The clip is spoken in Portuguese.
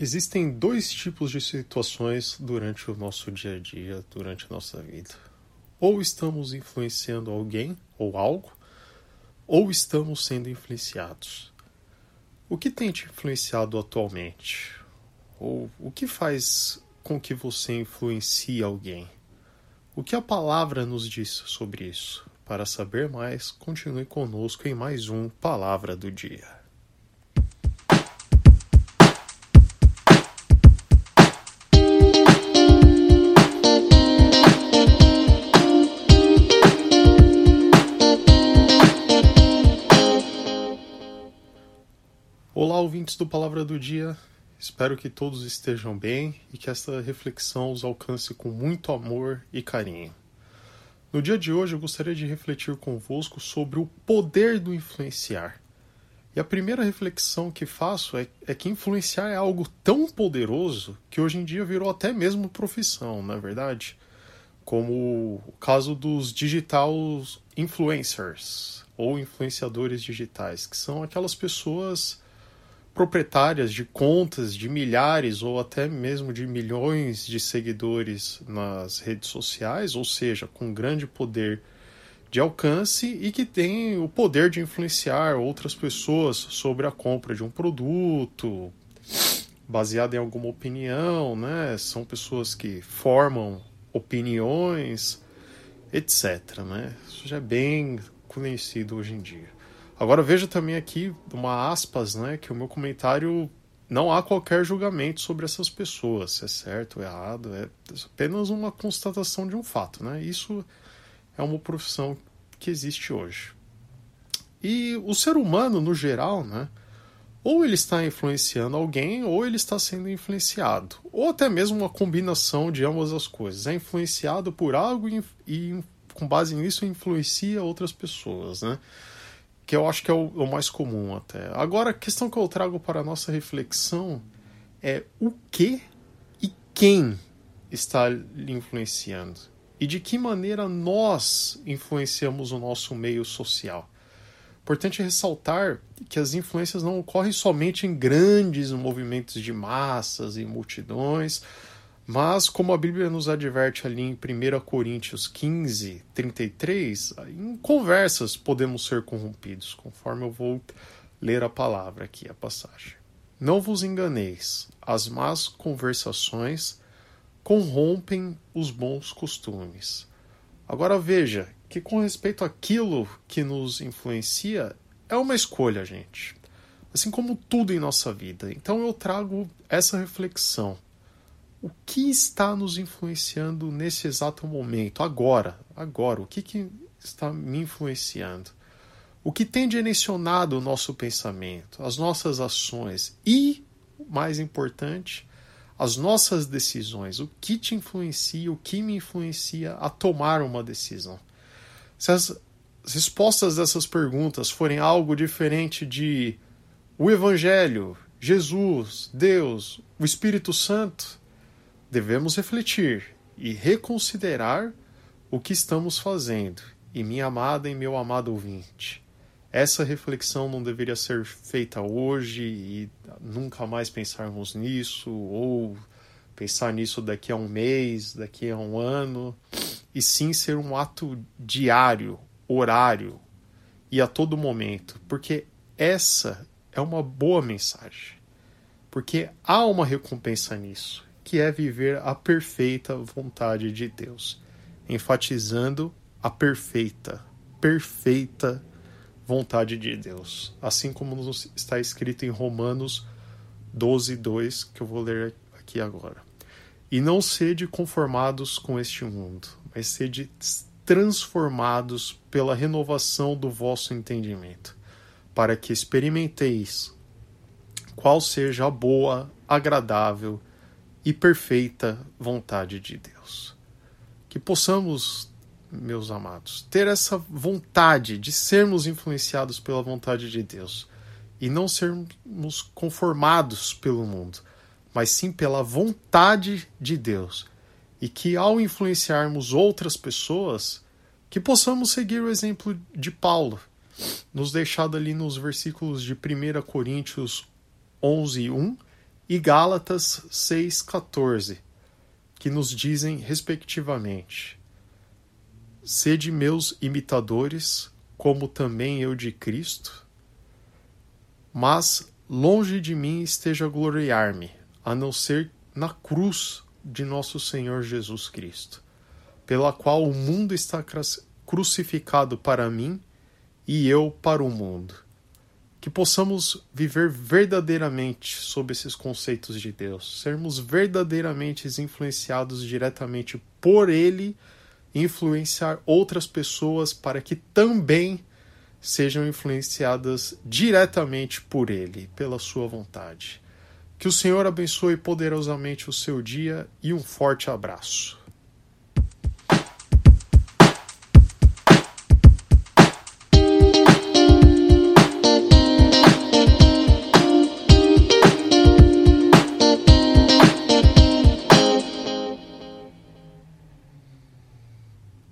Existem dois tipos de situações durante o nosso dia a dia, durante a nossa vida. Ou estamos influenciando alguém ou algo, ou estamos sendo influenciados. O que tem te influenciado atualmente? Ou o que faz com que você influencie alguém? O que a palavra nos diz sobre isso? Para saber mais, continue conosco em mais um Palavra do Dia. Olá, ouvintes do Palavra do Dia. Espero que todos estejam bem e que esta reflexão os alcance com muito amor e carinho. No dia de hoje, eu gostaria de refletir convosco sobre o poder do influenciar. E a primeira reflexão que faço é, é que influenciar é algo tão poderoso que hoje em dia virou até mesmo profissão, não é verdade? Como o caso dos digital influencers ou influenciadores digitais, que são aquelas pessoas proprietárias de contas de milhares ou até mesmo de milhões de seguidores nas redes sociais, ou seja, com grande poder de alcance e que tem o poder de influenciar outras pessoas sobre a compra de um produto, baseado em alguma opinião, né? São pessoas que formam opiniões, etc, né? Isso já é bem conhecido hoje em dia. Agora veja também aqui uma aspas, né, que o meu comentário não há qualquer julgamento sobre essas pessoas, se é certo ou errado, é apenas uma constatação de um fato, né? Isso é uma profissão que existe hoje. E o ser humano, no geral, né, ou ele está influenciando alguém, ou ele está sendo influenciado, ou até mesmo uma combinação de ambas as coisas. É influenciado por algo e, e com base nisso influencia outras pessoas, né? Que eu acho que é o, o, mais comum até. Agora, a questão que eu trago para a nossa reflexão é o que e quem está lhe influenciando e de que maneira nós influenciamos o nosso meio social. Importante ressaltar que as influências não ocorrem somente em grandes movimentos de massas e multidões, mas, como a Bíblia nos adverte ali em 1 Coríntios 15, 33, em conversas podemos ser corrompidos, conforme eu vou ler a palavra aqui, a passagem. Não vos enganeis, as más conversações corrompem os bons costumes. Agora veja que, com respeito àquilo que nos influencia, é uma escolha, gente. Assim como tudo em nossa vida. Então eu trago essa reflexão o que está nos influenciando nesse exato momento, agora, agora, o que, que está me influenciando? O que tem direcionado o nosso pensamento, as nossas ações e, mais importante, as nossas decisões? O que te influencia, o que me influencia a tomar uma decisão? Se as respostas dessas perguntas forem algo diferente de o Evangelho, Jesus, Deus, o Espírito Santo, devemos refletir e reconsiderar o que estamos fazendo. E minha amada e meu amado ouvinte, essa reflexão não deveria ser feita hoje e nunca mais pensarmos nisso, ou pensar nisso daqui a um mês, daqui a um ano, e sim ser um ato diário, horário e a todo momento, porque essa é uma boa mensagem. Porque há uma recompensa nisso que é viver a perfeita vontade de Deus, enfatizando a perfeita, perfeita vontade de Deus, assim como está escrito em Romanos 12, 2, que eu vou ler aqui agora. E não sede conformados com este mundo, mas sede transformados pela renovação do vosso entendimento, para que experimenteis qual seja a boa, agradável e perfeita vontade de Deus. Que possamos, meus amados, ter essa vontade de sermos influenciados pela vontade de Deus e não sermos conformados pelo mundo, mas sim pela vontade de Deus. E que ao influenciarmos outras pessoas, que possamos seguir o exemplo de Paulo, nos deixado ali nos versículos de 1 Coríntios 11, 1 e Gálatas 6,14, que nos dizem, respectivamente: Sede meus imitadores, como também eu de Cristo. Mas longe de mim esteja gloriar-me, a não ser na cruz de nosso Senhor Jesus Cristo, pela qual o mundo está crucificado para mim e eu para o mundo. Que possamos viver verdadeiramente sob esses conceitos de Deus, sermos verdadeiramente influenciados diretamente por Ele, influenciar outras pessoas para que também sejam influenciadas diretamente por Ele, pela Sua vontade. Que o Senhor abençoe poderosamente o seu dia e um forte abraço.